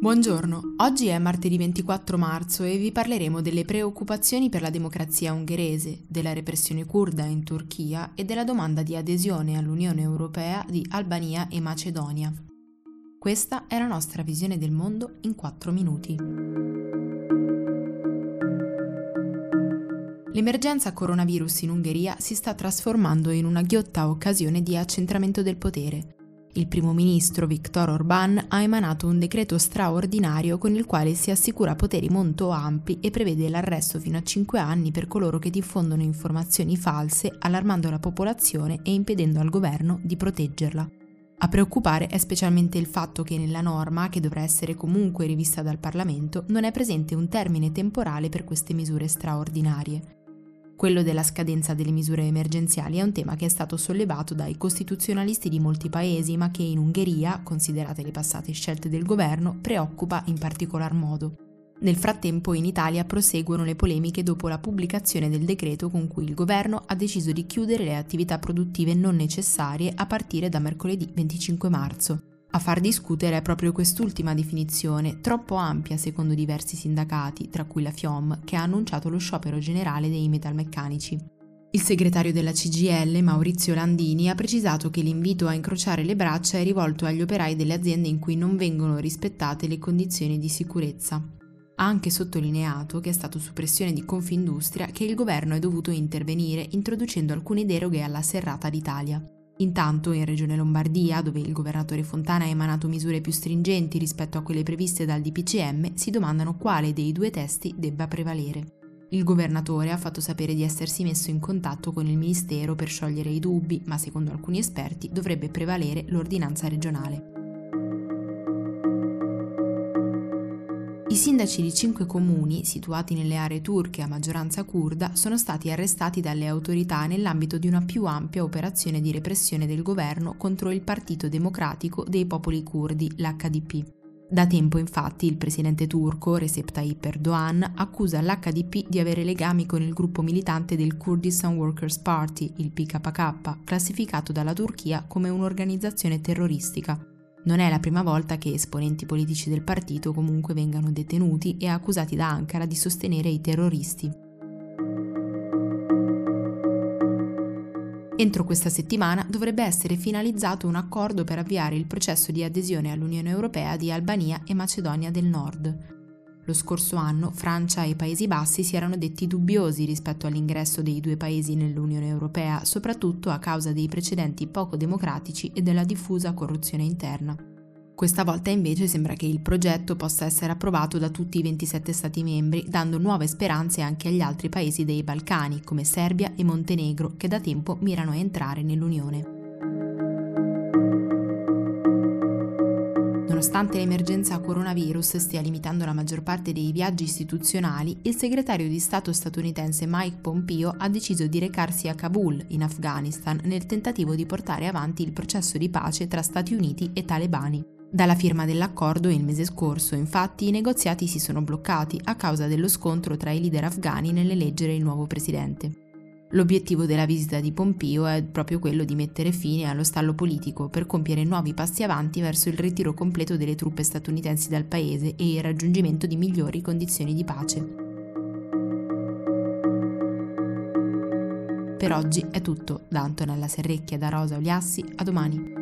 Buongiorno, oggi è martedì 24 marzo e vi parleremo delle preoccupazioni per la democrazia ungherese, della repressione kurda in Turchia e della domanda di adesione all'Unione Europea di Albania e Macedonia. Questa è la nostra visione del mondo in 4 minuti. L'emergenza coronavirus in Ungheria si sta trasformando in una ghiotta occasione di accentramento del potere. Il primo ministro Viktor Orbán ha emanato un decreto straordinario con il quale si assicura poteri molto ampi e prevede l'arresto fino a 5 anni per coloro che diffondono informazioni false, allarmando la popolazione e impedendo al governo di proteggerla. A preoccupare è specialmente il fatto che nella norma, che dovrà essere comunque rivista dal Parlamento, non è presente un termine temporale per queste misure straordinarie. Quello della scadenza delle misure emergenziali è un tema che è stato sollevato dai costituzionalisti di molti paesi, ma che in Ungheria, considerate le passate scelte del governo, preoccupa in particolar modo. Nel frattempo in Italia proseguono le polemiche dopo la pubblicazione del decreto con cui il governo ha deciso di chiudere le attività produttive non necessarie a partire da mercoledì 25 marzo. A far discutere è proprio quest'ultima definizione, troppo ampia secondo diversi sindacati, tra cui la FIOM, che ha annunciato lo sciopero generale dei metalmeccanici. Il segretario della CGL, Maurizio Landini, ha precisato che l'invito a incrociare le braccia è rivolto agli operai delle aziende in cui non vengono rispettate le condizioni di sicurezza. Ha anche sottolineato che è stato su pressione di Confindustria che il governo è dovuto intervenire introducendo alcune deroghe alla serrata d'Italia. Intanto in Regione Lombardia, dove il governatore Fontana ha emanato misure più stringenti rispetto a quelle previste dal DPCM, si domandano quale dei due testi debba prevalere. Il governatore ha fatto sapere di essersi messo in contatto con il Ministero per sciogliere i dubbi, ma secondo alcuni esperti dovrebbe prevalere l'ordinanza regionale. I sindaci di cinque comuni, situati nelle aree turche a maggioranza kurda, sono stati arrestati dalle autorità nell'ambito di una più ampia operazione di repressione del governo contro il Partito Democratico dei Popoli Curdi, l'HDP. Da tempo infatti il presidente turco Recep Tayyip Erdogan accusa l'HDP di avere legami con il gruppo militante del Kurdistan Workers Party, il PKK, classificato dalla Turchia come un'organizzazione terroristica, non è la prima volta che esponenti politici del partito comunque vengano detenuti e accusati da Ankara di sostenere i terroristi. Entro questa settimana dovrebbe essere finalizzato un accordo per avviare il processo di adesione all'Unione Europea di Albania e Macedonia del Nord. Lo scorso anno Francia e Paesi Bassi si erano detti dubbiosi rispetto all'ingresso dei due paesi nell'Unione Europea, soprattutto a causa dei precedenti poco democratici e della diffusa corruzione interna. Questa volta invece sembra che il progetto possa essere approvato da tutti i 27 Stati membri, dando nuove speranze anche agli altri paesi dei Balcani, come Serbia e Montenegro, che da tempo mirano a entrare nell'Unione. Nonostante l'emergenza coronavirus stia limitando la maggior parte dei viaggi istituzionali, il segretario di Stato statunitense Mike Pompeo ha deciso di recarsi a Kabul, in Afghanistan, nel tentativo di portare avanti il processo di pace tra Stati Uniti e talebani. Dalla firma dell'accordo il mese scorso, infatti, i negoziati si sono bloccati a causa dello scontro tra i leader afghani nell'eleggere il nuovo presidente. L'obiettivo della visita di Pompeo è proprio quello di mettere fine allo stallo politico per compiere nuovi passi avanti verso il ritiro completo delle truppe statunitensi dal paese e il raggiungimento di migliori condizioni di pace. Per oggi è tutto, da Antonella Serrecchia da Rosa Oliassi, a domani.